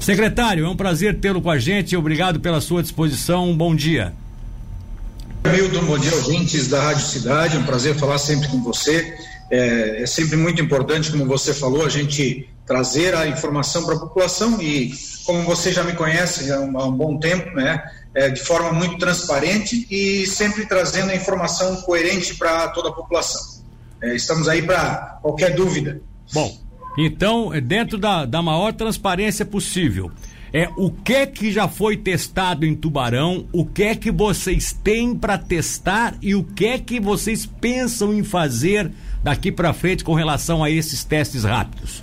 Secretário, é um prazer tê-lo com a gente. Obrigado pela sua disposição. Um bom dia. Milton, bom dia, ouvintes da Rádio Cidade. É um prazer falar sempre com você. É, é sempre muito importante, como você falou, a gente trazer a informação para a população e, como você já me conhece há um, há um bom tempo, né? É, de forma muito transparente e sempre trazendo a informação coerente para toda a população. É, estamos aí para qualquer dúvida. Bom, então, dentro da, da maior transparência possível, é o que que já foi testado em Tubarão, o que é que vocês têm para testar e o que é que vocês pensam em fazer daqui para frente com relação a esses testes rápidos?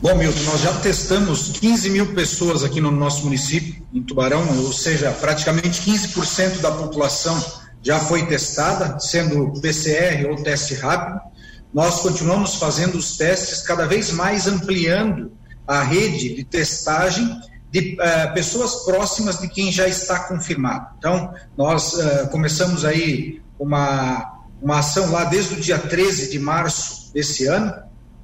Bom, Milton, nós já testamos 15 mil pessoas aqui no nosso município, em Tubarão, ou seja, praticamente 15% da população já foi testada, sendo PCR ou teste rápido. Nós continuamos fazendo os testes, cada vez mais ampliando a rede de testagem de uh, pessoas próximas de quem já está confirmado. Então, nós uh, começamos aí uma, uma ação lá desde o dia 13 de março desse ano.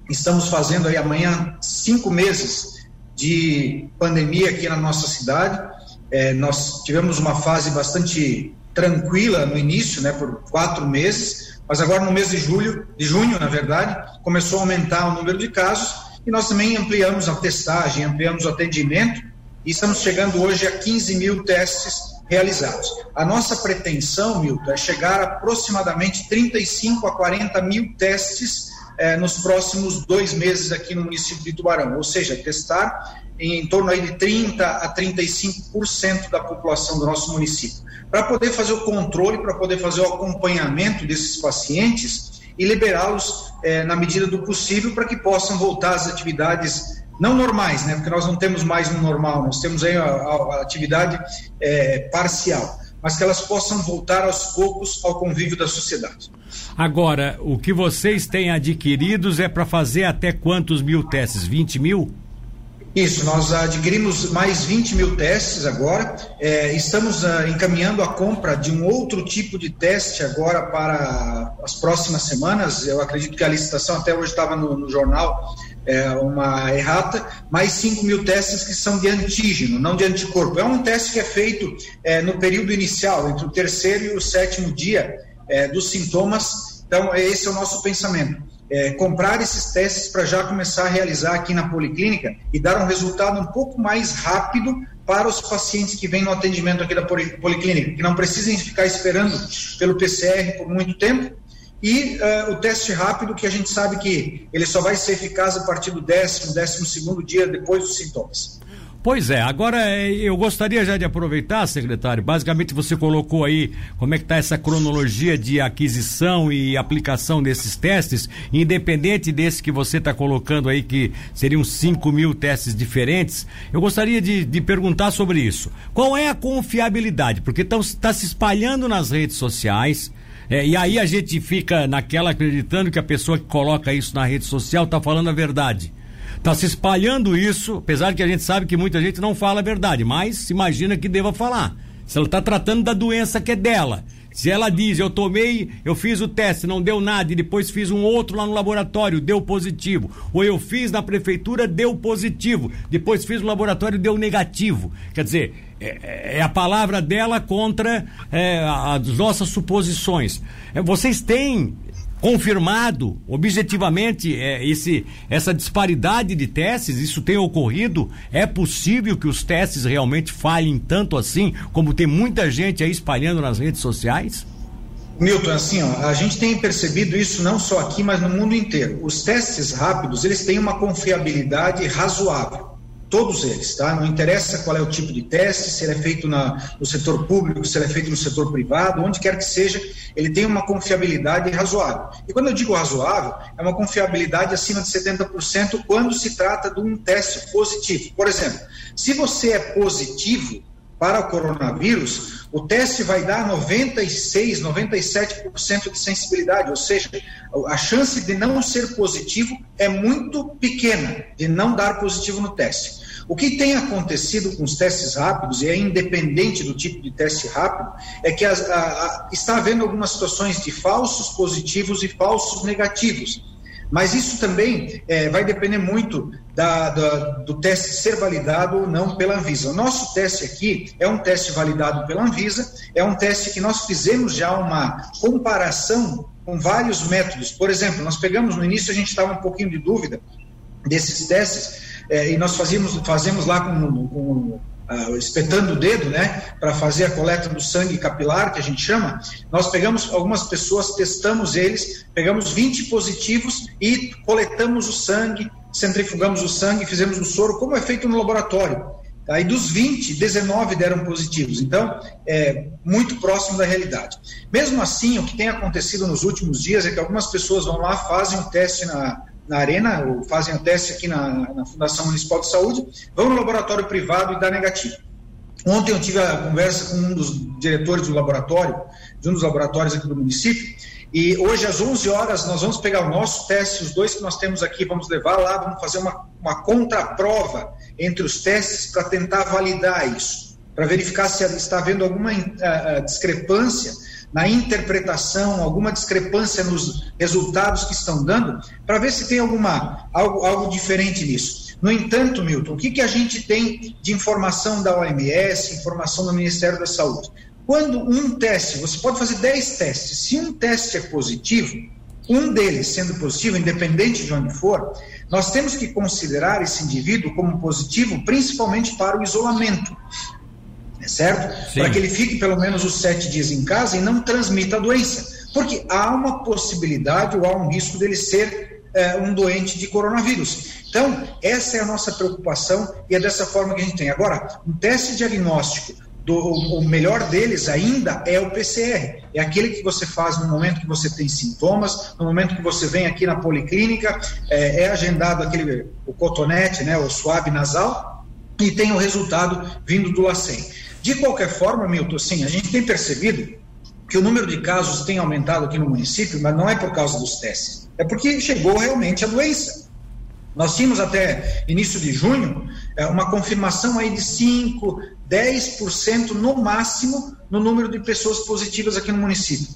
Estamos fazendo aí amanhã cinco meses de pandemia aqui na nossa cidade. É, nós tivemos uma fase bastante tranquila no início, né, por quatro meses, mas agora no mês de julho, de junho, na verdade, começou a aumentar o número de casos e nós também ampliamos a testagem, ampliamos o atendimento e estamos chegando hoje a 15 mil testes realizados. A nossa pretensão, Milton, é chegar a aproximadamente 35 a 40 mil testes eh, nos próximos dois meses aqui no município de Tubarão, ou seja, testar em torno aí de 30 a 35% da população do nosso município, para poder fazer o controle, para poder fazer o acompanhamento desses pacientes e liberá-los eh, na medida do possível para que possam voltar às atividades não normais, né? Porque nós não temos mais um normal, nós temos aí a, a, a atividade é, parcial, mas que elas possam voltar aos poucos ao convívio da sociedade. Agora, o que vocês têm adquiridos é para fazer até quantos mil testes? 20 mil? Isso, nós adquirimos mais 20 mil testes agora. É, estamos uh, encaminhando a compra de um outro tipo de teste agora para as próximas semanas. Eu acredito que a licitação até hoje estava no, no jornal é, uma errata, mais 5 mil testes que são de antígeno, não de anticorpo. É um teste que é feito é, no período inicial, entre o terceiro e o sétimo dia é, dos sintomas. Então, esse é o nosso pensamento. É, comprar esses testes para já começar a realizar aqui na policlínica e dar um resultado um pouco mais rápido para os pacientes que vêm no atendimento aqui da policlínica, que não precisem ficar esperando pelo PCR por muito tempo, e uh, o teste rápido, que a gente sabe que ele só vai ser eficaz a partir do décimo, décimo segundo dia depois dos sintomas. Pois é, agora eh, eu gostaria já de aproveitar, secretário, basicamente você colocou aí como é que está essa cronologia de aquisição e aplicação desses testes, independente desse que você está colocando aí, que seriam 5 mil testes diferentes, eu gostaria de, de perguntar sobre isso. Qual é a confiabilidade? Porque está se espalhando nas redes sociais, é, e aí a gente fica naquela acreditando que a pessoa que coloca isso na rede social está falando a verdade. Está se espalhando isso, apesar que a gente sabe que muita gente não fala a verdade, mas imagina que deva falar. Se ela está tratando da doença que é dela. Se ela diz, eu tomei, eu fiz o teste, não deu nada, e depois fiz um outro lá no laboratório, deu positivo. Ou eu fiz na prefeitura, deu positivo. Depois fiz no laboratório, deu negativo. Quer dizer, é, é a palavra dela contra é, as nossas suposições. É, vocês têm confirmado objetivamente é, esse, essa disparidade de testes? Isso tem ocorrido? É possível que os testes realmente falhem tanto assim, como tem muita gente aí espalhando nas redes sociais? Milton, assim, ó, a gente tem percebido isso não só aqui, mas no mundo inteiro. Os testes rápidos, eles têm uma confiabilidade razoável todos eles, tá? Não interessa qual é o tipo de teste, se ele é feito na, no setor público, se ele é feito no setor privado, onde quer que seja, ele tem uma confiabilidade razoável. E quando eu digo razoável, é uma confiabilidade acima de 70% quando se trata de um teste positivo. Por exemplo, se você é positivo para o coronavírus, o teste vai dar 96, 97% de sensibilidade, ou seja, a chance de não ser positivo é muito pequena, de não dar positivo no teste. O que tem acontecido com os testes rápidos, e é independente do tipo de teste rápido, é que a, a, está havendo algumas situações de falsos positivos e falsos negativos. Mas isso também é, vai depender muito da, da, do teste ser validado ou não pela Anvisa. O nosso teste aqui é um teste validado pela Anvisa, é um teste que nós fizemos já uma comparação com vários métodos. Por exemplo, nós pegamos no início, a gente estava um pouquinho de dúvida desses testes, é, e nós fazíamos, fazemos lá com, com uh, espetando o dedo, né, para fazer a coleta do sangue capilar, que a gente chama, nós pegamos algumas pessoas, testamos eles, pegamos 20 positivos e coletamos o sangue, centrifugamos o sangue, fizemos o soro, como é feito no laboratório. Aí dos 20, 19 deram positivos. Então, é muito próximo da realidade. Mesmo assim, o que tem acontecido nos últimos dias é que algumas pessoas vão lá, fazem um teste na, na arena, ou fazem o teste aqui na, na Fundação Municipal de Saúde, vão no laboratório privado e dá negativo. Ontem eu tive a conversa com um dos diretores do laboratório, de um dos laboratórios aqui do município, e hoje às 11 horas nós vamos pegar o nosso teste, os dois que nós temos aqui, vamos levar lá, vamos fazer uma, uma contraprova entre os testes para tentar validar isso, para verificar se está havendo alguma uh, discrepância na interpretação, alguma discrepância nos resultados que estão dando, para ver se tem alguma algo, algo diferente nisso. No entanto, Milton, o que, que a gente tem de informação da OMS, informação do Ministério da Saúde? Quando um teste, você pode fazer 10 testes, se um teste é positivo, um deles sendo positivo, independente de onde for, nós temos que considerar esse indivíduo como positivo, principalmente para o isolamento certo? Para que ele fique pelo menos os sete dias em casa e não transmita a doença. Porque há uma possibilidade ou há um risco dele ser é, um doente de coronavírus. Então, essa é a nossa preocupação e é dessa forma que a gente tem. Agora, um teste diagnóstico, do, o melhor deles ainda é o PCR. É aquele que você faz no momento que você tem sintomas, no momento que você vem aqui na policlínica, é, é agendado aquele o cotonete, né, o suave nasal, e tem o resultado vindo do LACEN. De qualquer forma, Milton, sim, a gente tem percebido que o número de casos tem aumentado aqui no município, mas não é por causa dos testes, é porque chegou realmente a doença. Nós tínhamos até início de junho é, uma confirmação aí de 5, 10% no máximo no número de pessoas positivas aqui no município.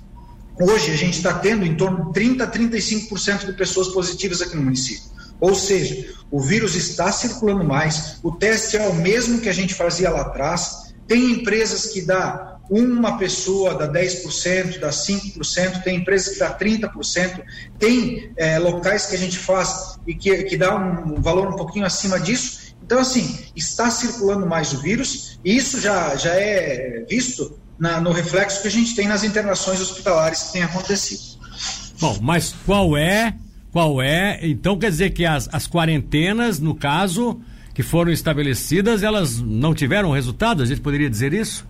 Hoje a gente está tendo em torno de 30 a 35% de pessoas positivas aqui no município. Ou seja, o vírus está circulando mais, o teste é o mesmo que a gente fazia lá atrás, tem empresas que dá uma pessoa, dá 10%, dá 5%, tem empresas que dá 30%, tem é, locais que a gente faz e que, que dá um valor um pouquinho acima disso. Então, assim, está circulando mais o vírus e isso já, já é visto na, no reflexo que a gente tem nas internações hospitalares que tem acontecido. Bom, mas qual é, qual é, então quer dizer que as, as quarentenas, no caso, que foram estabelecidas, elas não tiveram resultado? A gente poderia dizer isso?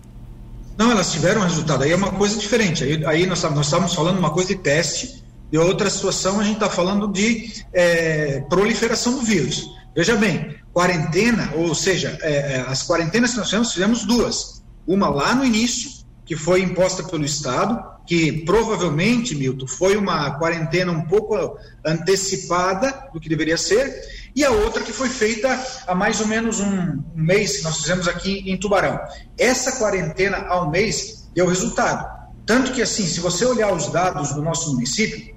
Não, elas tiveram resultado. Aí é uma coisa diferente. Aí, aí nós, nós estávamos falando uma coisa de teste, e outra situação a gente está falando de é, proliferação do vírus. Veja bem, quarentena, ou seja, é, é, as quarentenas que nós fizemos, fizemos duas. Uma lá no início, que foi imposta pelo Estado, que provavelmente, Milton, foi uma quarentena um pouco antecipada do que deveria ser, e a outra que foi feita há mais ou menos um, mês que nós fizemos aqui em Tubarão. Essa quarentena ao mês deu resultado. Tanto que, assim, se você olhar os dados do nosso município,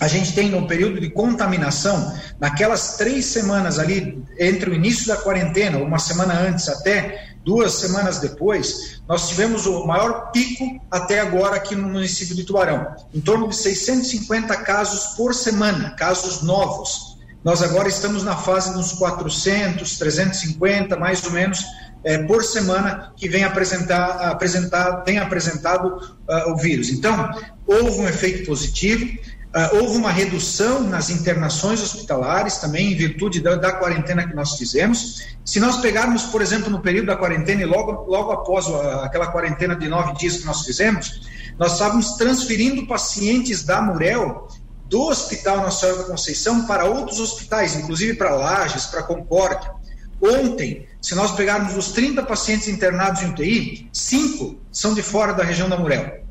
a gente tem no período de contaminação, naquelas três semanas ali, entre o início da quarentena, uma semana antes até duas semanas depois, nós tivemos o maior pico até agora aqui no município de Tubarão, em torno de 650 casos por semana, casos novos. Nós agora estamos na fase dos 400, 350, mais ou menos, é, por semana que vem apresentar, apresentar, tem apresentado uh, o vírus. Então, houve um efeito positivo, uh, houve uma redução nas internações hospitalares também, em virtude da, da, quarentena que nós fizemos. Se nós pegarmos, por exemplo, no período da quarentena e logo, logo após a, aquela quarentena de nove dias que nós fizemos, nós estávamos transferindo pacientes da Murel do Hospital Nossa Senhora da Conceição para outros hospitais, inclusive para Lages, para Concórdia. Ontem, se nós pegarmos os 30 pacientes internados em UTI, cinco são de fora da região da Murel.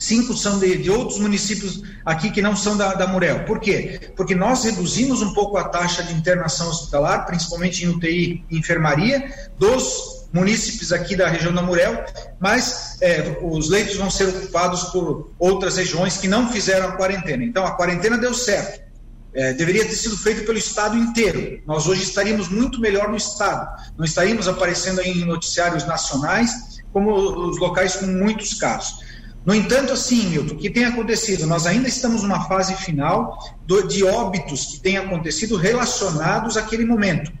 Cinco são de, de outros municípios aqui que não são da, da Murel. Por quê? Porque nós reduzimos um pouco a taxa de internação hospitalar, principalmente em UTI e enfermaria, dos munícipes aqui da região da Murel, mas é, os leitos vão ser ocupados por outras regiões que não fizeram a quarentena. Então, a quarentena deu certo. é, deveria ter sido feito pelo Estado inteiro. Nós hoje estaríamos muito melhor no Estado. Não estaríamos aparecendo em noticiários nacionais como os locais com muitos casos. No entanto, assim, Milton, o que tem acontecido? Nós ainda estamos numa fase final do, de óbitos que têm acontecido relacionados àquele momento.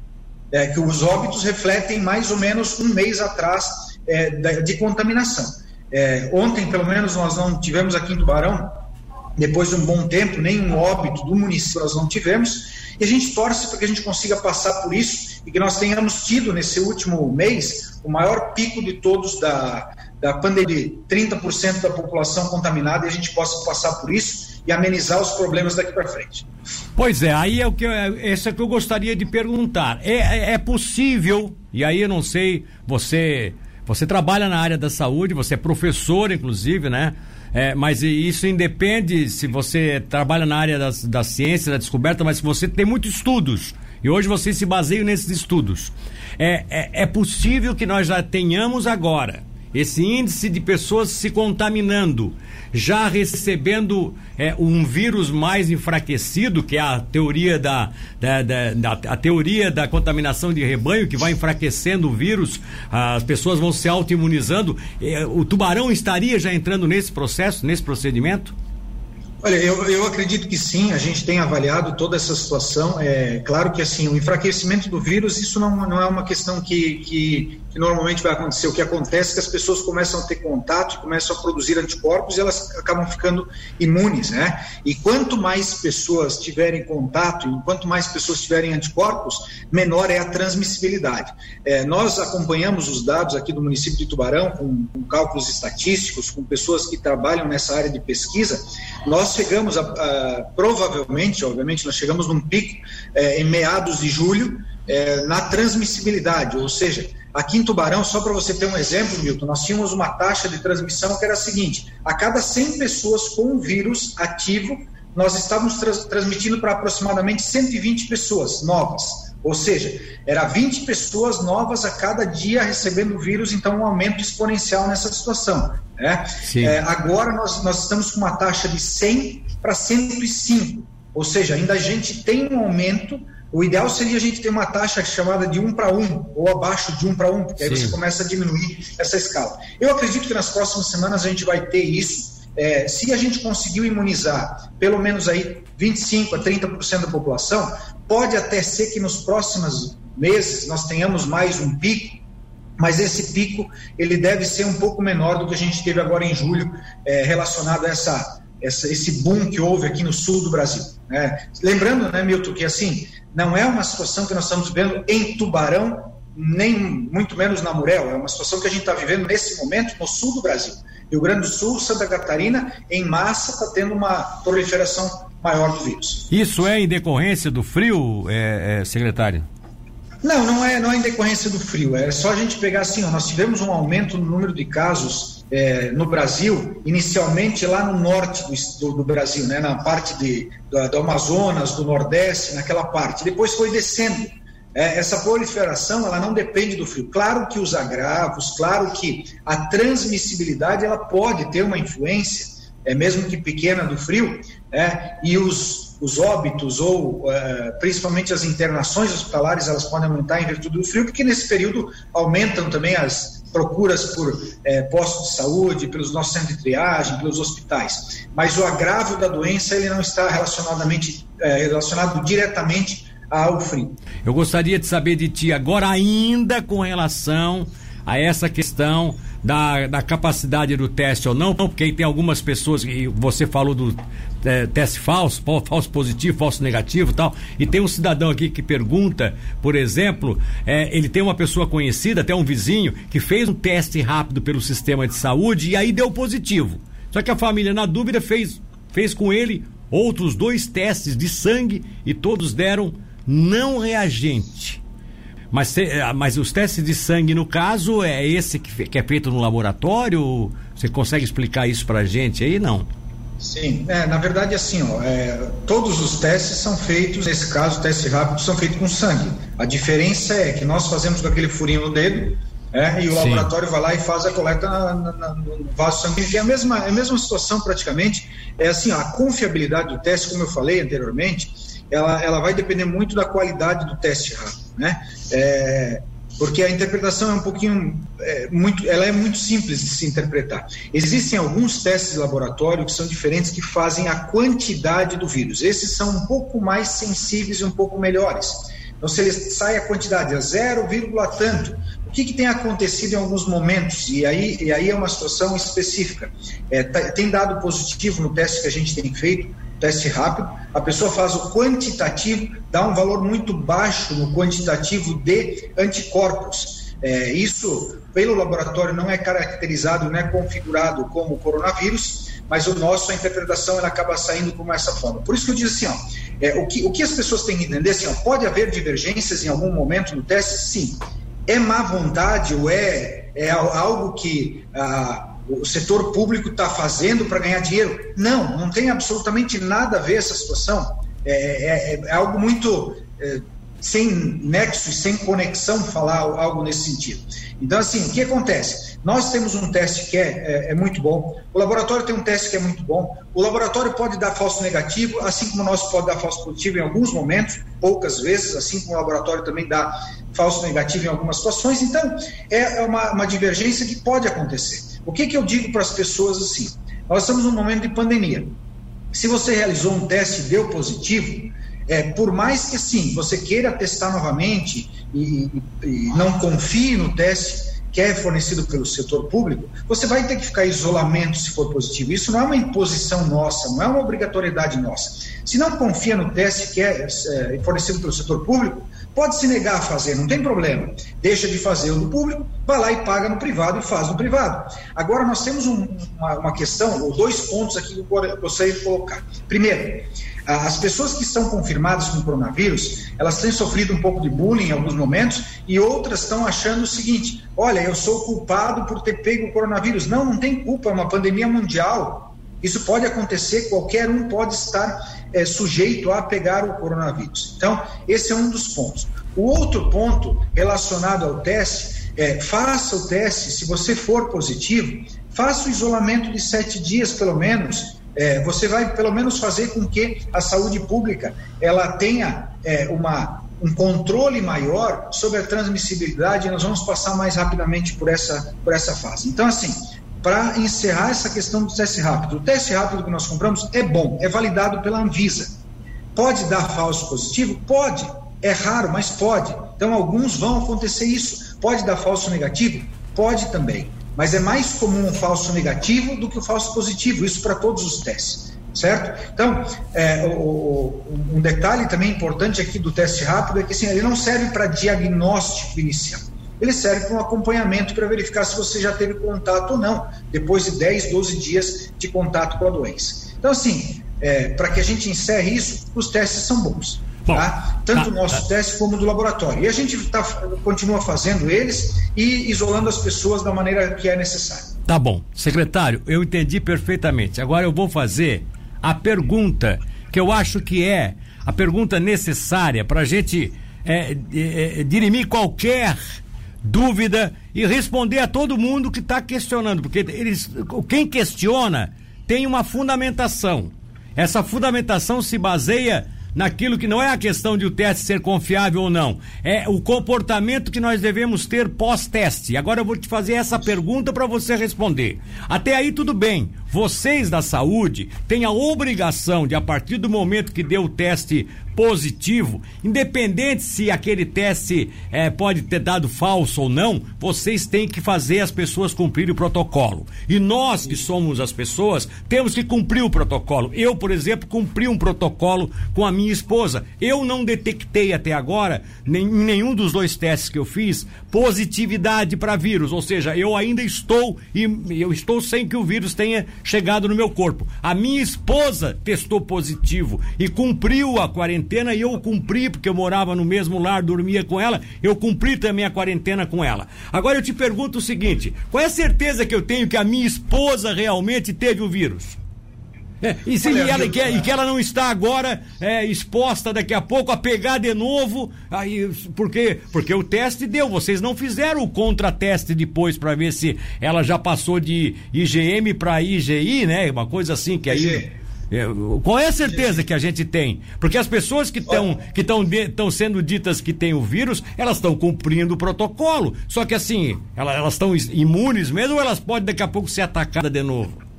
É, que os óbitos refletem mais ou menos um mês atrás é, de contaminação. É, ontem, pelo menos, nós não tivemos aqui em Tubarão, depois de um bom tempo, nenhum óbito do município nós não tivemos, e a gente torce para que a gente consiga passar por isso e que nós tenhamos tido nesse último mês o maior pico de todos da, da pandemia, 30% da população contaminada, e a gente possa passar por isso e amenizar os problemas daqui para frente. Pois é, aí é o que esse é que eu gostaria de perguntar. É, é, é possível, e aí eu não sei, você você trabalha na área da saúde, você é professor, inclusive, né? É, mas isso independe se você trabalha na área das, da ciência, da descoberta, mas se você tem muitos estudos. E hoje você se baseia nesses estudos. É, é, é possível que nós já tenhamos agora esse índice de pessoas se contaminando, já recebendo é, um vírus mais enfraquecido, que é a teoria da, da, da, da, a teoria da contaminação de rebanho, que vai enfraquecendo o vírus, as pessoas vão se autoimunizando. É, o tubarão estaria já entrando nesse processo, nesse procedimento? Olha, eu, eu acredito que sim, a gente tem avaliado toda essa situação. É claro que assim, o enfraquecimento do vírus, isso não, não é uma questão que, que, que normalmente vai acontecer. O que acontece é que as pessoas começam a ter contato, começam a produzir anticorpos e elas acabam ficando imunes, né? E quanto mais pessoas tiverem contato, e quanto mais pessoas tiverem anticorpos, menor é a transmissibilidade. É, nós acompanhamos os dados aqui do município de Tubarão, com, com cálculos estatísticos, com pessoas que trabalham nessa área de pesquisa. Nós chegamos a, a, provavelmente, obviamente, nós chegamos num pico é, em meados de julho é, na transmissibilidade, ou seja, aqui em Tubarão, só para você ter um exemplo, Milton, nós tínhamos uma taxa de transmissão que era a seguinte: a cada 100 pessoas com o vírus ativo, nós estávamos trans, transmitindo para aproximadamente 120 pessoas novas. Ou seja, era 20 pessoas novas a cada dia recebendo o vírus, então um aumento exponencial nessa situação. Né? É, agora nós, nós estamos com uma taxa de 100 para 105, ou seja, ainda a gente tem um aumento. O ideal seria a gente ter uma taxa chamada de 1 para 1, ou abaixo de 1 para 1, porque Sim. aí você começa a diminuir essa escala. Eu acredito que nas próximas semanas a gente vai ter isso. É, se a gente conseguiu imunizar pelo menos aí 25 a 30% da população, Pode até ser que nos próximos meses nós tenhamos mais um pico, mas esse pico ele deve ser um pouco menor do que a gente teve agora em julho, é, relacionado a essa, essa, esse boom que houve aqui no sul do Brasil. Né? Lembrando, né, Milton, que assim não é uma situação que nós estamos vendo em Tubarão, nem muito menos na Murel, é uma situação que a gente está vivendo nesse momento no sul do Brasil. Rio Grande do Sul, Santa Catarina, em massa, está tendo uma proliferação maior do vírus. Isso é em decorrência do frio, é, é, secretário? Não, não é, não é em decorrência do frio. É só a gente pegar assim, ó, nós tivemos um aumento no número de casos é, no Brasil, inicialmente lá no norte do, do, do Brasil, né, na parte de, do, do, Amazonas, do Nordeste, naquela parte. Depois foi descendo. É, essa proliferação ela não depende do frio. Claro que os agravos, claro que a transmissibilidade ela pode ter uma influência, é mesmo que pequena do frio, né? e os, os óbitos ou uh, principalmente as internações hospitalares elas podem aumentar em virtude do frio, porque nesse período aumentam também as procuras por eh, postos de saúde, pelos nossos centros de triagem, pelos hospitais. Mas o agravo da doença ele não está relacionadamente, eh, relacionado diretamente ao frio. Eu gostaria de saber de ti agora ainda com relação a essa questão da, da capacidade do teste ou não, porque aí tem algumas pessoas, e você falou do é, teste falso, falso positivo, falso negativo tal, e tem um cidadão aqui que pergunta, por exemplo, é, ele tem uma pessoa conhecida, até um vizinho, que fez um teste rápido pelo sistema de saúde e aí deu positivo. Só que a família, na dúvida, fez, fez com ele outros dois testes de sangue e todos deram não reagente. Mas, eh, mas os testes de sangue, no caso, é esse que, que é feito no laboratório? Você consegue explicar isso para a gente aí? Não. Sim, é, na verdade, assim, ó, é, todos os testes são feitos, nesse caso, testes rápidos são feitos com sangue. A diferença é que nós fazemos com aquele furinho no dedo é, e o Sim. laboratório vai lá e faz a coleta na, na, no vaso sanguíneo. É a mesma, é a mesma situação praticamente. É assim, ó, a confiabilidade do teste, como eu falei anteriormente, ela, ela vai depender muito da qualidade do teste rápido, né? É, porque a interpretação é um pouquinho é, muito, ela é muito simples de se interpretar. Existem alguns testes de laboratório que são diferentes que fazem a quantidade do vírus. Esses são um pouco mais sensíveis e um pouco melhores. Então, se ele sai a quantidade a 0, tanto, o que, que, tem acontecido em alguns momentos? E aí, e aí é uma situação específica. É, tá, tem dado positivo no teste que a gente tem feito, teste rápido, a pessoa faz o quantitativo, dá um valor muito baixo no quantitativo de anticorpos. É, isso, pelo laboratório, não é caracterizado, não é configurado como coronavírus, mas o nosso, a interpretação, ela acaba saindo como essa forma. Por isso que eu disse assim, ó, é, o, que, o que as pessoas têm que entender, assim, ó, pode haver divergências em algum momento no teste? Sim. É má vontade ou é, é algo que... Ah, o setor público está fazendo para ganhar dinheiro. Não, não tem absolutamente nada a ver essa situação. É, é, é algo muito é, sem nexo e sem conexão falar algo nesse sentido. Então, assim, o que acontece? Nós temos um teste que é, é, é, muito bom, o laboratório tem um teste que é muito bom, o laboratório pode dar falso negativo, assim como nós pode dar falso positivo em alguns momentos, poucas vezes, assim como o laboratório também dá falso negativo em algumas situações. Então, é, é uma, uma divergência que pode acontecer. O que, que eu digo para as pessoas assim? Nós estamos num momento de pandemia. Se você realizou um teste e deu positivo, é, por mais que sim, você queira testar novamente e, e, não confie no teste que é fornecido pelo setor público, você vai ter que ficar em isolamento se for positivo. Isso não é uma imposição nossa, não é uma obrigatoriedade nossa. Se não confia no teste que é, é fornecido pelo setor público, Pode se negar a fazer, não tem problema. Deixa de fazer o do público, vai lá e paga no privado e faz no privado. Agora, nós temos um, uma, uma, questão, ou dois pontos aqui que eu gostaria de colocar. Primeiro, as pessoas que estão confirmadas com coronavírus, elas têm sofrido um pouco de bullying em alguns momentos e outras estão achando o seguinte: olha, eu sou culpado por ter pego o coronavírus. Não, não tem culpa, é uma pandemia mundial. Isso pode acontecer, qualquer um pode estar é, sujeito a pegar o coronavírus. Então, esse é um dos pontos. O outro ponto relacionado ao teste é faça o teste, se você for positivo, faça o isolamento de sete dias pelo menos. É, você vai pelo menos fazer com que a saúde pública ela tenha é, uma, um controle maior sobre a transmissibilidade e nós vamos passar mais rapidamente por essa, por essa fase. Então, assim, para encerrar essa questão do teste rápido. O teste rápido que nós compramos é bom, é validado pela Anvisa. Pode dar falso positivo? Pode. É raro, mas pode. Então, alguns vão acontecer isso. Pode dar falso negativo? Pode também. Mas é mais comum o falso negativo do que o falso positivo, isso para todos os testes, certo? Então, é, o, um detalhe também importante aqui do teste rápido é que assim, ele não serve para diagnóstico inicial ele serve para um acompanhamento para verificar se você já teve contato ou não, depois de 10, 12 dias de contato com a doença. Então, assim, é, para que a gente encerre isso, os testes são bons. Bom, tá? Tanto o nosso tá. teste como do laboratório. E a gente tá, continua fazendo eles e isolando as pessoas da maneira que é necessário. Tá bom. Secretário, eu entendi perfeitamente. Agora eu vou fazer a pergunta que eu acho que é a pergunta necessária para a gente é, é, é, dirimir qualquer dúvida e responder a todo mundo que está questionando, porque eles, quem questiona tem uma fundamentação. Essa fundamentação se baseia naquilo que não é a questão de o teste ser confiável ou não, é o comportamento que nós devemos ter pós-teste. Agora eu vou te fazer essa pergunta para você responder. Até aí tudo bem. Vocês da saúde têm a obrigação de, a partir do momento que deu o teste positivo, independente se aquele teste é, pode ter dado falso ou não, vocês têm que fazer as pessoas cumprirem o protocolo. E nós que somos as pessoas temos que cumprir o protocolo. Eu, por exemplo, cumpri um protocolo com a minha esposa. Eu não detectei até agora, nem, em nenhum dos dois testes que eu fiz, positividade para vírus. Ou seja, eu ainda estou e eu estou sem que o vírus tenha chegado no meu corpo. A minha esposa testou positivo e cumpriu a quarentena e eu cumpri, porque eu morava no mesmo lar, dormia com ela, eu cumpri também a quarentena com ela. Agora eu te pergunto o seguinte: qual é a certeza que eu tenho que a minha esposa realmente teve o vírus? É, e, se, Olha, ela, que, e que ela não está agora é, exposta daqui a pouco a pegar de novo, aí, porque, porque o teste deu, vocês não fizeram o contrateste depois para ver se ela já passou de IgM para IgI, né? Uma coisa assim que aí. É, qual é a certeza que a gente tem? Porque as pessoas que estão que estão sendo ditas que têm o vírus, elas estão cumprindo o protocolo. Só que assim, elas estão imunes mesmo ou elas podem daqui a pouco ser atacadas de novo?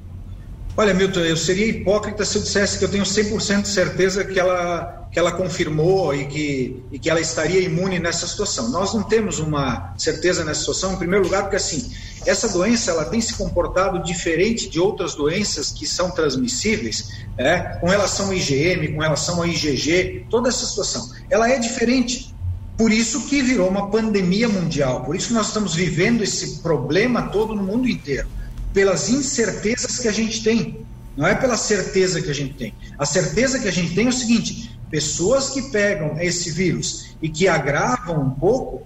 Olha, Milton, eu seria hipócrita se eu dissesse que eu tenho 100% de certeza que ela, que ela confirmou e que, e que ela estaria imune nessa situação. Nós não temos uma certeza nessa situação, em primeiro lugar, porque assim, essa doença ela tem se comportado diferente de outras doenças que são transmissíveis, né, com relação ao IgM, com relação ao IgG, toda essa situação. Ela é diferente. Por isso que virou uma pandemia mundial, por isso que nós estamos vivendo esse problema todo no mundo inteiro pelas incertezas que a gente tem, não é pela certeza que a gente tem. A certeza que a gente tem é o seguinte: pessoas que pegam esse vírus e que agravam um pouco,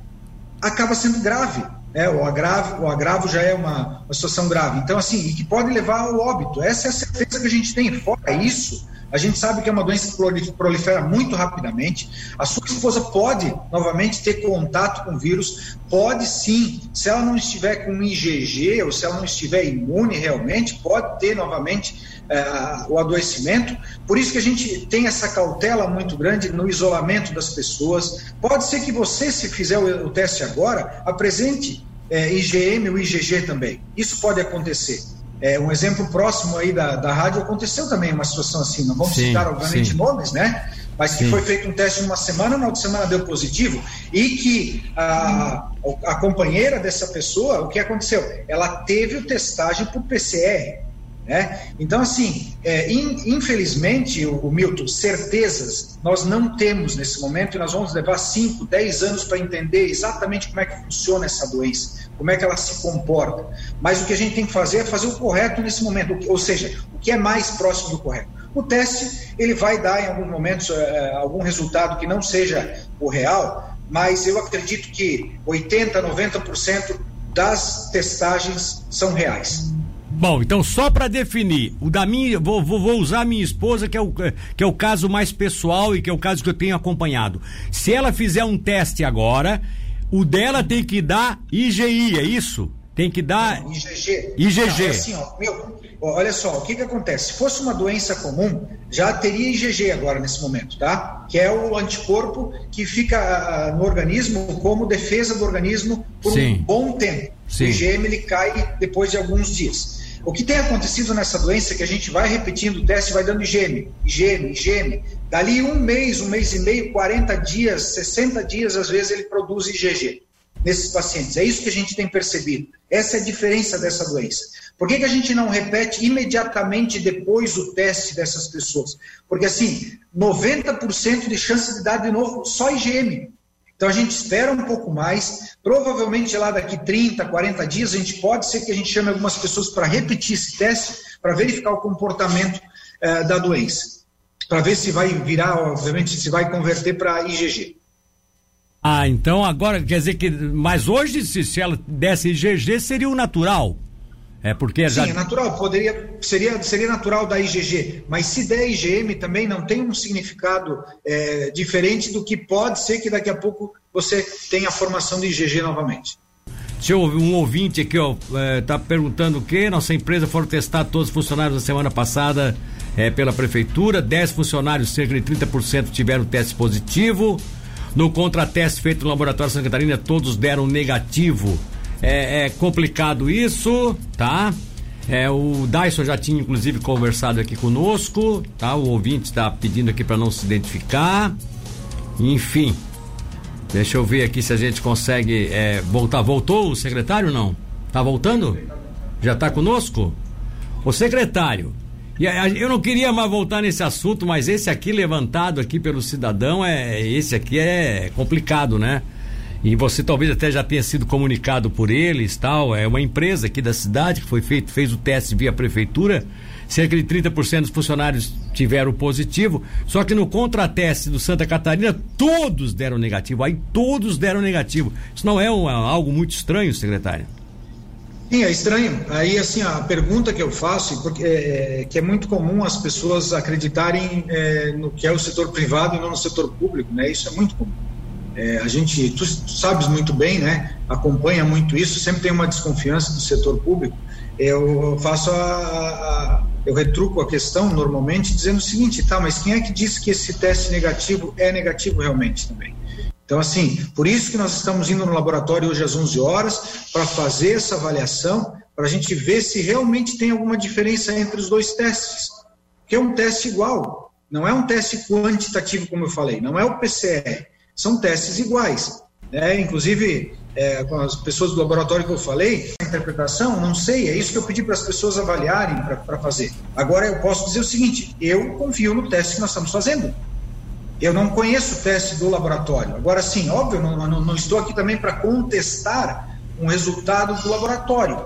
acaba sendo grave. É, o, agravo, o agravo já é uma, uma situação grave. Então, assim, e que pode levar ao óbito. Essa é a certeza que a gente tem. Fora isso, a gente sabe que é uma doença que prolifera muito rapidamente. A sua esposa pode, novamente, ter contato com vírus, pode sim, se ela não estiver com IgG ou se ela não estiver imune realmente, pode ter novamente é, o adoecimento. Por isso que a gente tem essa cautela muito grande no isolamento das pessoas. Pode ser que você, se fizer o, o teste agora, apresente é, IgM ou IgG também. Isso pode acontecer. É, um exemplo próximo aí da, da rádio aconteceu também uma situação assim, não vamos sim, citar obviamente sim. nomes, né? Mas que sim. foi feito um teste numa semana, na outra semana deu positivo, e que a, a companheira dessa pessoa, o que aconteceu? Ela teve o testagem por PCR. Né? Então, assim, é, in, infelizmente, o, o, Milton, certezas nós não temos nesse momento e nós vamos levar 5, 10 anos para entender exatamente como é que funciona essa doença, como é que ela se comporta. Mas o que a gente tem que fazer é fazer o correto nesse momento, ou seja, o que é mais próximo do correto. O teste ele vai dar em alguns momentos é, algum resultado que não seja o real, mas eu acredito que 80, 90% das testagens são reais. Bom, então só para definir, o da minha, vou, vou, vou, usar minha esposa, que é, o, que é o caso mais pessoal e que é o caso que eu tenho acompanhado. Se ela fizer um teste agora, o dela tem que dar IGI, é isso? Tem que dar. Não, IgG. IgG. Não, é assim, ó, meu, olha só, o que que acontece? Se fosse uma doença comum, já teria IgG agora nesse momento, tá? Que é o anticorpo que fica uh, no organismo como defesa do organismo por Sim. um bom tempo. Sim. O IgM ele cai depois de alguns dias. O que tem acontecido nessa doença é que a gente vai repetindo o teste, vai dando IgM, IgM, IgM. Dali um mês, um mês e meio, 40 dias, 60 dias, às vezes ele produz IgG nesses pacientes. É isso que a gente tem percebido. Essa é a diferença dessa doença. Por que, que a gente não repete imediatamente depois o teste dessas pessoas? Porque assim, 90% de chance de dar de novo só IgM. Então a gente espera um pouco mais, provavelmente lá daqui 30, 40 dias, a gente pode ser que a gente chame algumas pessoas para repetir esse teste, para verificar o comportamento eh, da doença, para ver se vai virar, obviamente, se vai converter para IgG. Ah, então agora quer dizer que, mas hoje se, se ela desse IgG seria o natural? É porque já... Sim, é natural, poderia, seria, seria natural da IgG, mas se der IgM também não tem um significado é, diferente do que pode ser que daqui a pouco você tenha a formação de IgG novamente. Deixa eu um ouvinte aqui, ó, é, tá perguntando o quê? Nossa empresa foram testar todos os funcionários na semana passada é, pela prefeitura, 10 funcionários, cerca de 30% tiveram teste positivo. No contrateste feito no laboratório Santa Catarina, todos deram negativo. É, é complicado isso, tá? É, o Dyson já tinha inclusive conversado aqui conosco, tá? O ouvinte está pedindo aqui para não se identificar. Enfim, deixa eu ver aqui se a gente consegue é, voltar. Voltou o secretário não? Tá voltando? Já está conosco? O secretário. E eu não queria mais voltar nesse assunto, mas esse aqui levantado aqui pelo cidadão é esse aqui é complicado, né? E você talvez até já tenha sido comunicado por eles, tal, é uma empresa aqui da cidade que foi feito, fez o teste via prefeitura, cerca de 30% dos funcionários tiveram positivo, só que no contrateste do Santa Catarina todos deram negativo, aí todos deram negativo. Isso não é um, algo muito estranho, secretário? Sim, é estranho. Aí, assim, a pergunta que eu faço, porque é, que é muito comum as pessoas acreditarem é, no que é o setor privado e não no setor público, né? Isso é muito comum. É, a gente, tu, tu, sabes muito bem, né? Acompanha muito isso, sempre tem uma desconfiança do setor público. Eu faço a, a, eu retruco a questão normalmente dizendo o seguinte, tá, mas quem é que disse que esse teste negativo é negativo realmente também? Então, assim, por isso que nós estamos indo no laboratório hoje às 11 horas para fazer essa avaliação, para a gente ver se realmente tem alguma diferença entre os dois testes, que é um teste igual, não é um teste quantitativo, como eu falei, não é o PCR, são testes iguais. Né? Inclusive, é, com as pessoas do laboratório que eu falei, a interpretação, não sei, é isso que eu pedi para as pessoas avaliarem para fazer. Agora, eu posso dizer o seguinte: eu confio no teste que nós estamos fazendo. Eu não conheço o teste do laboratório. Agora, sim, óbvio, não, não, não estou aqui também para contestar um resultado do laboratório.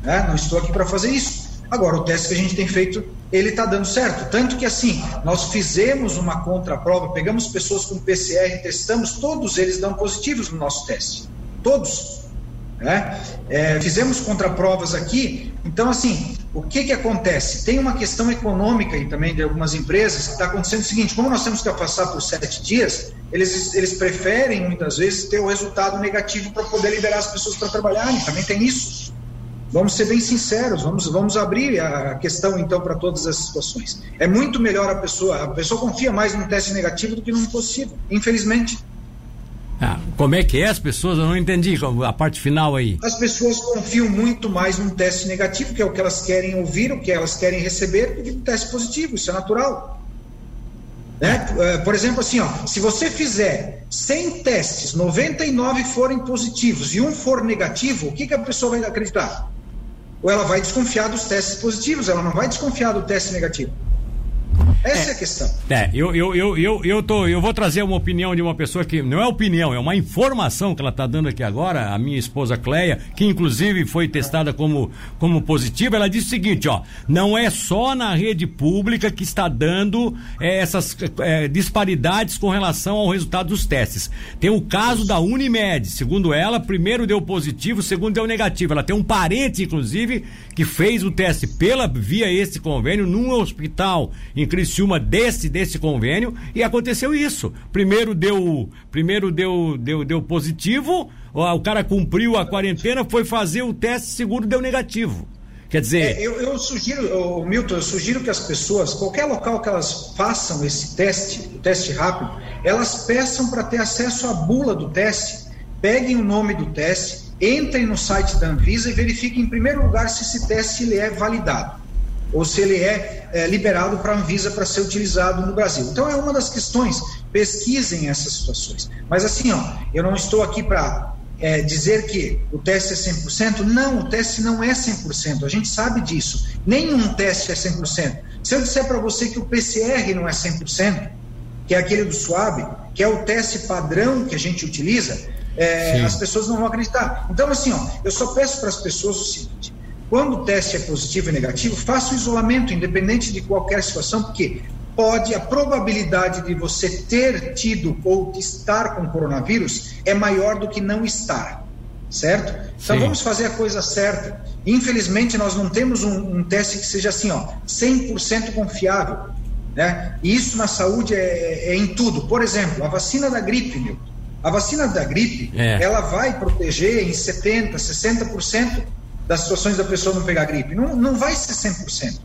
Né? Não estou aqui para fazer isso. Agora, o teste que a gente tem feito, ele está dando certo. Tanto que, assim, nós fizemos uma contraprova, pegamos pessoas com PCR, testamos, todos eles dão positivos no nosso teste. Todos. Né? É, fizemos contraprovas aqui. Então, assim, o que, que acontece? Tem uma questão econômica aí também de algumas empresas que está acontecendo o seguinte: como nós temos que passar por sete dias, eles, eles preferem muitas vezes ter o resultado negativo para poder liberar as pessoas para trabalharem. Também tem isso. Vamos ser bem sinceros, vamos, vamos abrir a questão então para todas as situações. É muito melhor a pessoa, a pessoa confia mais num teste negativo do que num positivo, infelizmente. Ah, como é que é as pessoas? Eu não entendi a parte final aí. As pessoas confiam muito mais num teste negativo, que é o que elas querem ouvir, o que elas querem receber, do que num teste positivo. Isso é natural. Né? É, por exemplo, assim, ó, se você fizer 100 testes, 99 forem positivos e um for negativo, o que, que a pessoa vai acreditar? Ou ela vai desconfiar dos testes positivos, ela não vai desconfiar do teste negativo. Essa é, é, a questão. É, eu, eu, eu, eu, eu, tô, eu vou trazer uma opinião de uma pessoa que não é opinião, é uma informação que ela está dando aqui agora, a minha esposa Cleia, que inclusive foi testada como, como positiva. Ela disse o seguinte: ó, não é só na rede pública que está dando é, essas é, disparidades com relação ao resultado dos testes. Tem o caso da Unimed, segundo ela, primeiro deu positivo, segundo deu negativo. Ela tem um parente, inclusive, que fez o teste pela via esse convênio num hospital em Criciúma desse desse convênio e aconteceu isso. Primeiro deu primeiro deu deu, deu positivo, o cara cumpriu a quarentena, foi fazer o teste, segundo deu negativo. Quer dizer. É, eu, eu, sugiro, Milton, eu sugiro que as pessoas, qualquer local que elas façam esse teste, o teste rápido, elas peçam para ter acesso à bula do teste, peguem o nome do teste, entrem no site da Anvisa e verifiquem em primeiro lugar se esse teste ele é validado ou se ele é, é liberado para a Anvisa para ser utilizado no Brasil. Então é uma das questões, pesquisem essas situações. Mas assim, ó, eu não estou aqui para é, dizer que o teste é 100%, não, o teste não é 100%, a gente sabe disso. Nenhum teste é 100%. Se eu disser para você que o PCR não é 100%, que é aquele do SWAB, que é o teste padrão que a gente utiliza, é, as pessoas não vão acreditar. Então, assim, ó, eu só peço para as pessoas o seguinte: quando o teste é positivo e negativo, faça o isolamento, independente de qualquer situação, porque pode, a probabilidade de você ter tido ou de estar com coronavírus é maior do que não estar, certo? Então Sim. vamos fazer a coisa certa. Infelizmente, nós não temos um, um teste que seja assim, ó, 100% confiável. Né? E isso na saúde é, é, em tudo. Por exemplo, a vacina da gripe, meu. A vacina da gripe, é. ela vai proteger em 70%, 60% das situações da pessoa não pegar gripe. Não, não vai ser 100%.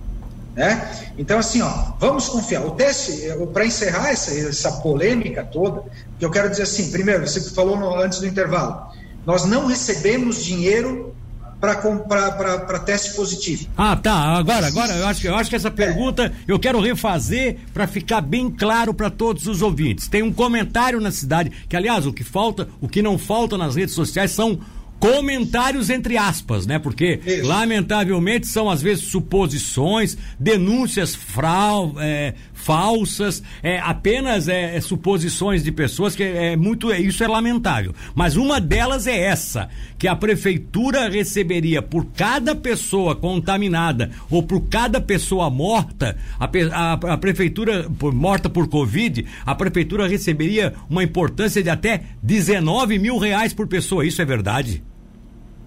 Né? Então, assim, ó, vamos confiar. O teste, para encerrar essa, essa polêmica toda, que eu quero dizer assim: primeiro, você falou no, antes do intervalo, nós não recebemos dinheiro para teste positivo. Ah, tá. Agora, agora eu acho, eu acho que essa pergunta é. eu quero refazer para ficar bem claro para todos os ouvintes. Tem um comentário na cidade que, aliás, o que falta, o que não falta nas redes sociais são comentários entre aspas, né? Porque Isso. lamentavelmente são às vezes suposições, denúncias frau, é, falsas, é, apenas é, é, suposições de pessoas que é, muito é, isso é lamentável. Mas uma delas é essa, que a prefeitura receberia por cada pessoa contaminada ou por cada pessoa morta, a, a, a prefeitura por, morta por covid, a prefeitura receberia uma importância de até 19 mil reais por pessoa. Isso é verdade?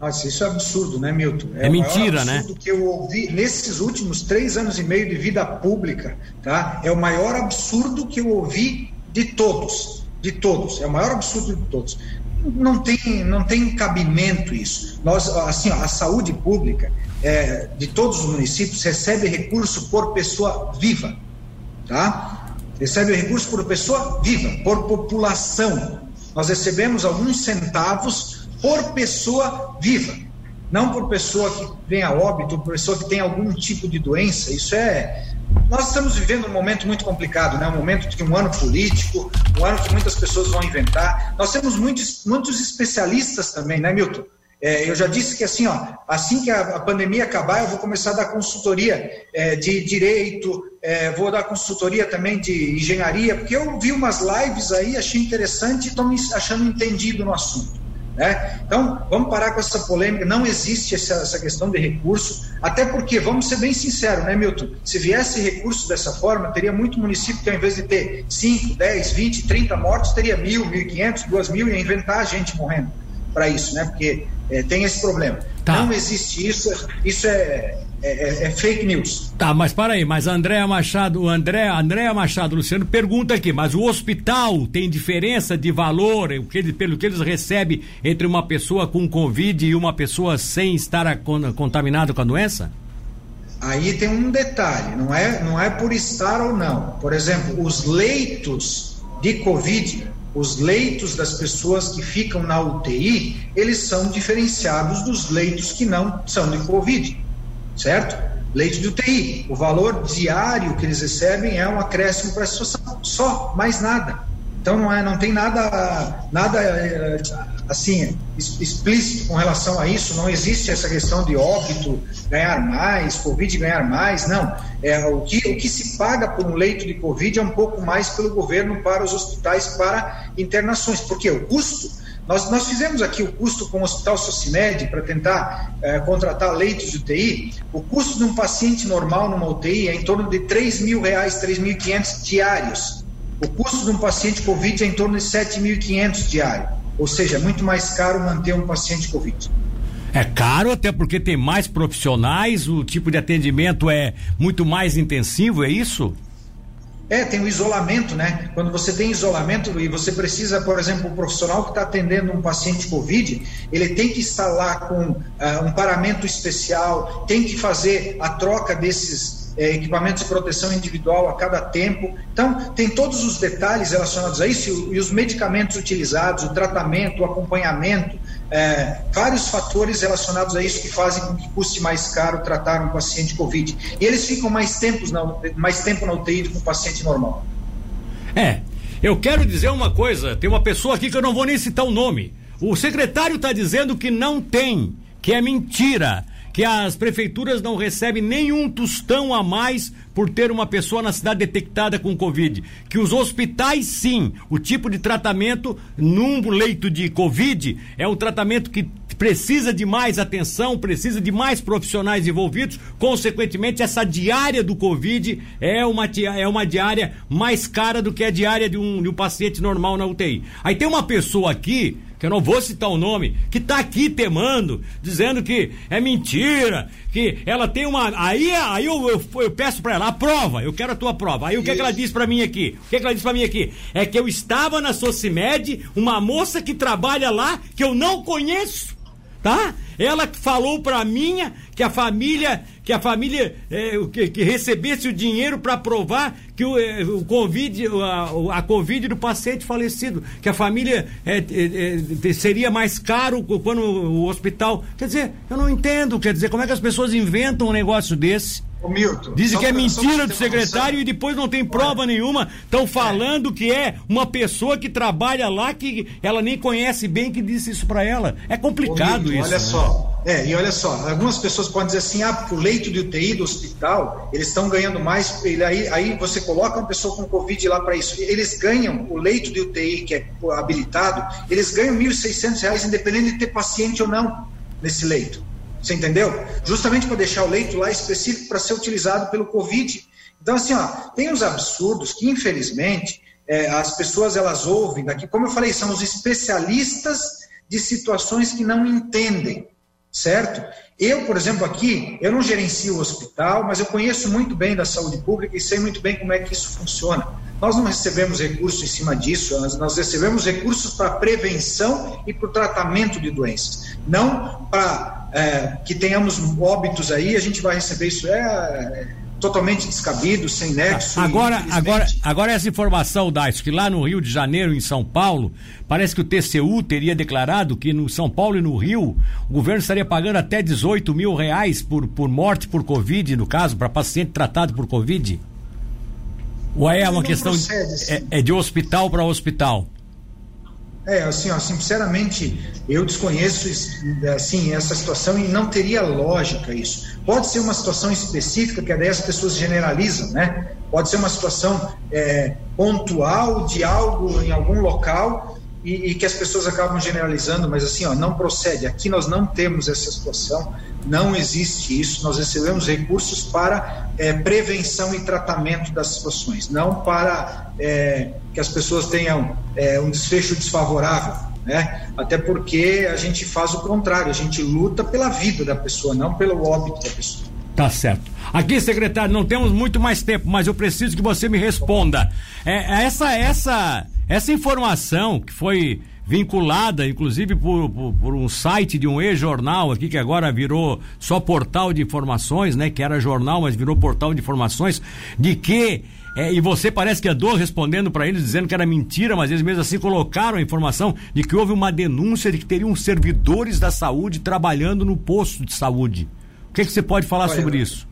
Nossa, isso é absurdo, né, Milton? É, é mentira, né? que eu ouvi nesses últimos três anos e meio de vida pública, tá? É o maior absurdo que eu ouvi de todos, de todos. É o maior absurdo de todos. Não tem, não tem cabimento isso. Nós, assim, ó, a saúde pública, é, de todos os municípios recebe recurso por pessoa viva, tá? Recebe recurso por pessoa viva, por população. Nós recebemos alguns centavos por pessoa viva, não por pessoa que vem a óbito, por pessoa que tem algum tipo de doença. Isso é nós estamos vivendo um momento muito complicado, né? Um momento de um ano político, um ano que muitas pessoas vão inventar. Nós temos muitos, muitos especialistas também, né, Milton? É, eu já disse que assim, ó, assim que a, a, pandemia acabar, eu vou começar a dar consultoria é, de direito, é, vou dar consultoria também de engenharia, porque eu vi umas lives aí, achei interessante e estou me achando entendido no assunto. Né? Então, vamos parar com essa polêmica. Não existe essa, essa, questão de recurso, até porque, vamos ser bem sinceros, né, Milton? Se viesse recurso dessa forma, teria muito município que, ao invés de ter 5, 10, 20, 30 mortes, teria mil, mil e quinhentos, duas mil, e inventar gente morrendo para isso, né? Porque é, tem esse problema. Tá. Não existe isso, isso é, é, é, é, fake news. Tá, mas para aí, mas Andréa Machado, André, Andréa Machado Luciano pergunta aqui, mas o hospital tem diferença de valor pelo que eles recebem entre uma pessoa com Covid e uma pessoa sem estar contaminada com a doença? Aí tem um detalhe, não é, não é por estar ou não. Por exemplo, os leitos de Covid os leitos das pessoas que ficam na UTI, eles são diferenciados dos leitos que não são de Covid, certo? Leite de UTI, o valor diário que eles recebem é um acréscimo para a situação, só, mais nada. Então não é, não tem nada, nada eh, assim explícito com relação a isso. Não existe essa questão de óbito ganhar mais, covid ganhar mais. Não, é o que o que se paga por um leito de covid é um pouco mais pelo governo para os hospitais para internações, porque o custo nós, nós fizemos aqui o custo com o Hospital Socimed para tentar é, contratar leitos de UTI. O custo de um paciente normal numa UTI é em torno de 3 mil reais, 3.500 diários. O custo de um paciente Covid é em torno de 7.500 diário, ou seja, é muito mais caro manter um paciente Covid. É caro até porque tem mais profissionais, o tipo de atendimento é muito mais intensivo, é isso? É, tem o isolamento, né? Quando você tem isolamento e você precisa, por exemplo, o profissional que está atendendo um paciente Covid, ele tem que estar lá com uh, um paramento especial, tem que fazer a troca desses é, equipamentos de proteção individual a cada tempo. Então, tem todos os detalhes relacionados a isso e os medicamentos utilizados, o tratamento, o acompanhamento, é, vários fatores relacionados a isso que fazem com que custe mais caro tratar um paciente Covid. E eles ficam mais, tempos na, mais tempo na UTI do que um paciente normal. É, eu quero dizer uma coisa: tem uma pessoa aqui que eu não vou nem citar o nome. O secretário está dizendo que não tem, que é mentira que as prefeituras não recebem nenhum tostão a mais por ter uma pessoa na cidade detectada com Covid. Que os hospitais, sim, o tipo de tratamento num leito de Covid é um tratamento que precisa de mais atenção, precisa de mais profissionais envolvidos. Consequentemente, essa diária do Covid é uma, é uma diária mais cara do que a diária de um, de um paciente normal na UTI. Aí tem uma pessoa aqui que eu não vou citar o nome, que está aqui temando, dizendo que é mentira, que ela tem uma. Aí, aí eu, eu, eu peço para ela a prova, eu quero a tua prova. Aí o que, é que ela disse para mim aqui? O que, é que ela disse para mim aqui? É que eu estava na Socimed, uma moça que trabalha lá, que eu não conheço, tá? Ela falou para mim que a família que a família é, que, que, recebesse o dinheiro para provar que o, é, o Covid, a, a, Covid do paciente falecido, que a família é, é, é, seria mais caro quando o hospital. Quer dizer, eu não entendo, quer dizer, como é que as pessoas inventam um negócio desse? Ô, Milton, Dizem que é mentira do secretário e depois não tem prova nenhuma. Estão falando é. que é uma pessoa que trabalha lá que ela nem conhece bem que disse isso para ela. É complicado Ô, Milton, isso. Olha né? só, é, e olha só, algumas pessoas podem dizer assim, ah, porque o leito de UTI do hospital, eles estão ganhando mais, ele, aí, aí você coloca uma pessoa com Covid lá para isso. Eles ganham, o leito de UTI que é habilitado, eles ganham R$ 1.600, independente de ter paciente ou não nesse leito. Você entendeu? Justamente para deixar o leito lá específico para ser utilizado pelo Covid. Então, assim, ó, tem uns absurdos que, infelizmente, é, as pessoas elas ouvem daqui, como eu falei, são os especialistas de situações que não entendem, certo? Eu, por exemplo, aqui, eu não gerencio o hospital, mas eu conheço muito bem da saúde pública e sei muito bem como é que isso funciona. Nós não recebemos recursos em cima disso, nós recebemos recursos para prevenção e para o tratamento de doenças, não para é, que tenhamos óbitos aí, a gente vai receber isso. É, é totalmente descabido, sem nexo. Agora, agora, agora essa informação, Dais, que lá no Rio de Janeiro, em São Paulo, parece que o TCU teria declarado que no São Paulo e no Rio, o governo estaria pagando até 18 mil reais por, por morte por Covid, no caso, para paciente tratado por Covid. Ou é uma questão procede, de, é, é de hospital para hospital? É, assim, ó, sinceramente, eu desconheço assim, essa situação e não teria lógica isso. Pode ser uma situação específica, que daí as pessoas generalizam, né? Pode ser uma situação é, pontual de algo em algum local e, e, que as pessoas acabam generalizando, mas assim, ó, não procede. Aqui nós não temos essa situação, não existe isso. Nós recebemos recursos para é, prevenção e tratamento das situações, não para é, que as pessoas tenham é, um desfecho desfavorável. Né? Até porque a gente faz o contrário, a gente luta pela vida da pessoa, não pelo óbito da pessoa. Tá certo. Aqui, secretário, não temos muito mais tempo, mas eu preciso que você me responda. É, essa, essa essa informação que foi vinculada, inclusive, por, por, por um site de um e-jornal aqui, que agora virou só portal de informações, né? Que era jornal, mas virou portal de informações, de que. É, e você parece que andou respondendo para eles dizendo que era mentira, mas eles mesmo assim colocaram a informação de que houve uma denúncia de que teriam servidores da saúde trabalhando no posto de saúde. O que, que você pode falar Olha, sobre isso?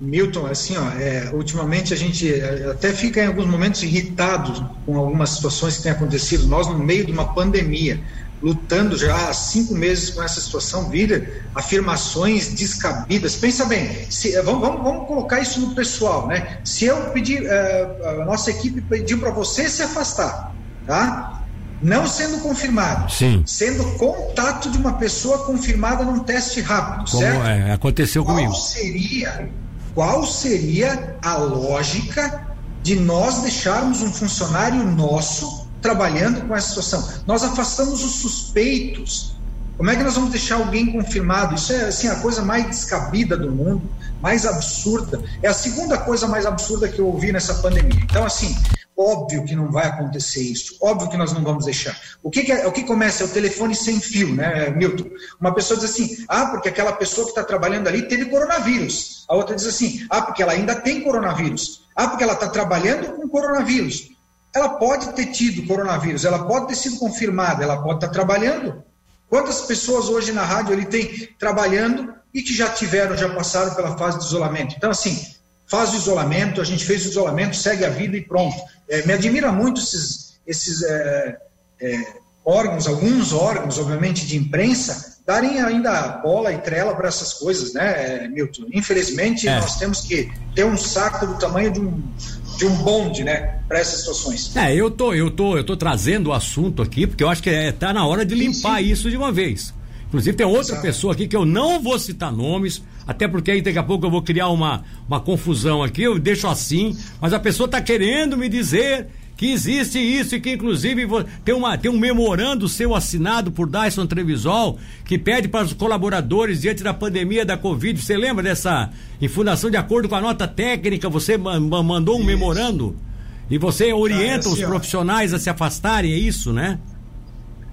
Milton, assim, ó, é, ultimamente a gente é, até fica em alguns momentos irritado com algumas situações que têm acontecido. Nós, no meio de uma pandemia, lutando já há cinco meses com essa situação, vira afirmações descabidas. Pensa bem, se, é, vamos, vamos, vamos, colocar isso no pessoal, né? Se eu pedir, uh, a nossa equipe pediu para você se afastar, tá? Não sendo confirmado, Sim. sendo contato de uma pessoa confirmada num teste rápido, Como certo? É, aconteceu Qual comigo. seria qual seria a lógica de nós deixarmos um funcionário nosso trabalhando com essa situação? Nós afastamos os suspeitos. Como é que nós vamos deixar alguém confirmado? Isso é assim a coisa mais descabida do mundo, mais absurda. É a segunda coisa mais absurda que eu ouvi nessa pandemia. Então, assim, Óbvio que não vai acontecer isso. Óbvio que nós não vamos deixar. O que, que é, o que começa é o telefone sem fio, né, Milton? Uma pessoa diz assim: ah, porque aquela pessoa que está trabalhando ali teve coronavírus. A outra diz assim: ah, porque ela ainda tem coronavírus. Ah, porque ela está trabalhando com coronavírus. Ela pode ter tido coronavírus, ela pode ter sido confirmada, ela pode estar tá trabalhando. Quantas pessoas hoje na rádio ele tem trabalhando e que já tiveram, já passaram pela fase de isolamento? Então, assim, faz o isolamento, a gente fez o isolamento, segue a vida e pronto. É, me admira muito esses, esses é, é, órgãos, alguns órgãos, obviamente, de imprensa, darem ainda bola e trela para essas coisas, né, Milton? Infelizmente, é. nós temos que ter um saco do tamanho de um, de um bonde, né, para essas situações. É, eu tô, eu tô, eu tô trazendo o assunto aqui porque eu acho que é, tá na hora de limpar sim, sim. isso de uma vez. Inclusive tem outra Exato. pessoa aqui que eu não vou citar nomes, até porque aí daqui a pouco eu vou criar uma, uma confusão aqui, eu deixo assim, mas a pessoa está querendo me dizer que existe isso e que inclusive tem, uma, tem um memorando seu assinado por Dyson Trevisol que pede para os colaboradores diante da pandemia da Covid. Você lembra dessa em fundação de acordo com a nota técnica, você mandou um isso. memorando e você orienta ah, é assim, os profissionais ó. a se afastarem, é isso, né?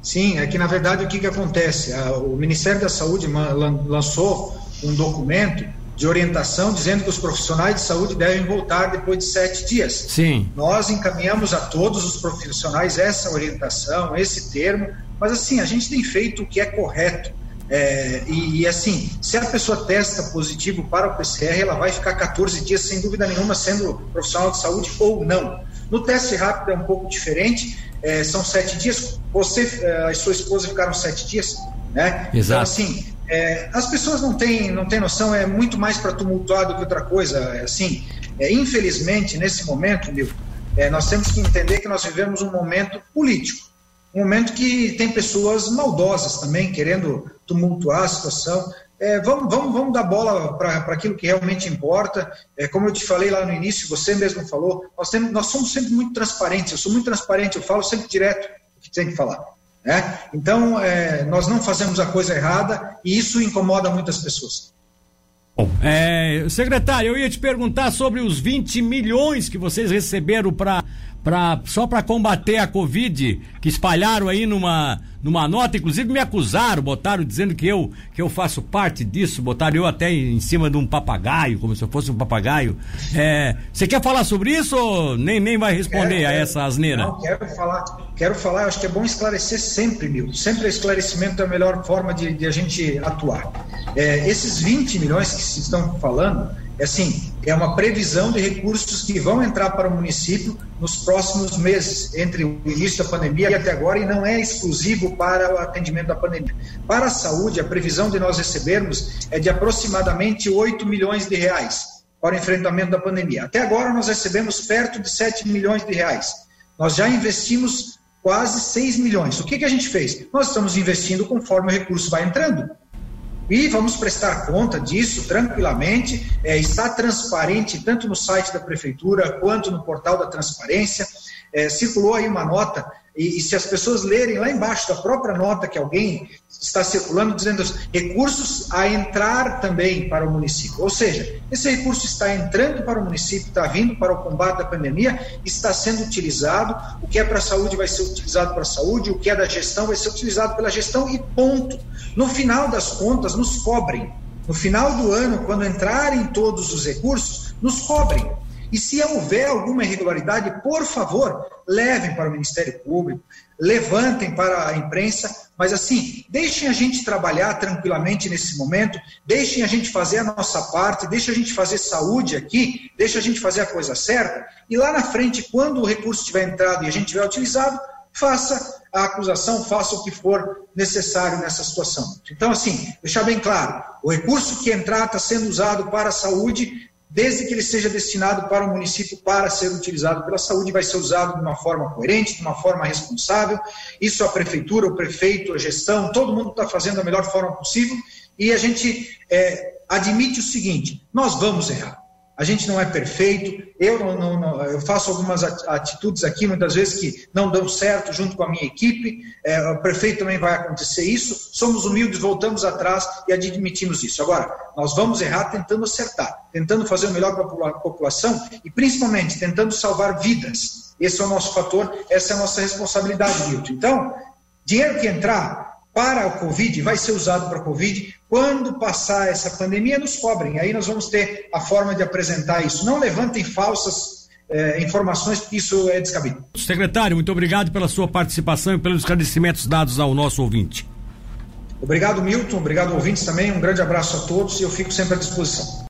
Sim, é que na verdade o que, que acontece? O Ministério da Saúde lançou um documento de orientação dizendo que os profissionais de saúde devem voltar depois de sete dias. Sim. Nós encaminhamos a todos os profissionais essa orientação, esse termo, mas assim, a gente tem feito o que é correto. É, e, e, assim, se a pessoa testa positivo para o PCR, ela vai ficar 14 dias, sem dúvida nenhuma, sendo profissional de saúde ou não. No teste rápido é um pouco diferente, é, são sete dias, você é, e sua esposa ficaram sete dias, né? Exato. Então, assim, é, as pessoas não têm, não têm noção, é muito mais para tumultuar do que outra coisa. É, assim, é, infelizmente, nesse momento, Milton, é, nós temos que entender que nós vivemos um momento político, um momento que tem pessoas maldosas também querendo tumultuar a situação. É, vamos, vamos, vamos dar bola para aquilo que realmente importa. É, como eu te falei lá no início, você mesmo falou, nós, temos, nós somos sempre muito transparentes. Eu sou muito transparente, eu falo sempre direto o que tem que falar. Né? Então, é, nós não fazemos a coisa errada e isso incomoda muitas pessoas. Bom, é, secretário, eu ia te perguntar sobre os 20 milhões que vocês receberam para pra, só para combater a Covid, que espalharam aí numa, numa nota, inclusive me acusaram, botaram dizendo que eu, que eu faço parte disso, botaram eu até em cima de um papagaio, como se eu fosse um papagaio. É, você quer falar sobre isso ou nem, nem vai responder quero, a essa asneira? Não, quero falar, quero falar, acho que é bom esclarecer sempre, Milton. Sempre o esclarecimento é a melhor forma de, de a gente atuar. É, esses 20 milhões que se estão falando, é assim, é uma previsão de recursos que vão entrar para o município nos próximos meses, entre o início da pandemia e até agora, e não é exclusivo para o atendimento da pandemia. Para a saúde, a previsão de nós recebermos é de aproximadamente 8 milhões de reais para o enfrentamento da pandemia. Até agora, nós recebemos perto de 7 milhões de reais. Nós já investimos quase 6 milhões. O que, que a gente fez? Nós estamos investindo conforme o recurso vai entrando. E vamos prestar conta disso tranquilamente. É, está transparente tanto no site da Prefeitura quanto no portal da Transparência. É, circulou aí uma nota e, e, se as pessoas lerem lá embaixo da própria nota que alguém está circulando, dizendo recursos a entrar também para o município. Ou seja, esse recurso está entrando para o município, está vindo para o combate da pandemia, está sendo utilizado. O que é para a saúde vai ser utilizado para a saúde, o que é da gestão vai ser utilizado pela gestão e ponto. No final das contas, nos cobrem. No final do ano, quando entrarem todos os recursos, nos cobrem. E se houver alguma irregularidade, por favor, levem para o Ministério Público, levantem para a imprensa, mas assim, deixem a gente trabalhar tranquilamente nesse momento, deixem a gente fazer a nossa parte, deixem a gente fazer saúde aqui, deixem a gente fazer a coisa certa, e lá na frente, quando o recurso tiver entrado e a gente tiver utilizado, faça a acusação, faça o que for necessário nessa situação. Então, assim, deixar bem claro, o recurso que entrar está sendo usado para a saúde, desde que ele seja destinado para o município para ser utilizado pela saúde, vai ser usado de uma forma coerente, de uma forma responsável. Isso a prefeitura, o prefeito, a gestão, todo mundo está fazendo da melhor forma possível. E a gente é, admite o seguinte: nós vamos errar a gente não é perfeito, eu não, não, não, eu faço algumas atitudes aqui muitas vezes que não dão certo junto com a minha equipe, é, prefeito também vai acontecer isso, somos humildes, voltamos atrás e admitimos isso. Agora, nós vamos errar tentando acertar, tentando fazer o melhor para a população e principalmente tentando salvar vidas. Esse é o nosso fator, essa é a nossa responsabilidade, Milton. Então, dinheiro que entrar, para o Covid, vai ser usado para o Covid. Quando passar essa pandemia, nos cobrem. Aí nós vamos ter a forma de apresentar isso. Não levantem falsas eh, informações, porque isso é descabido. Secretário, muito obrigado pela sua participação e pelos esclarecimentos dados ao nosso ouvinte. Obrigado, Milton. Obrigado, ouvintes também. Um grande abraço a todos e eu fico sempre à disposição.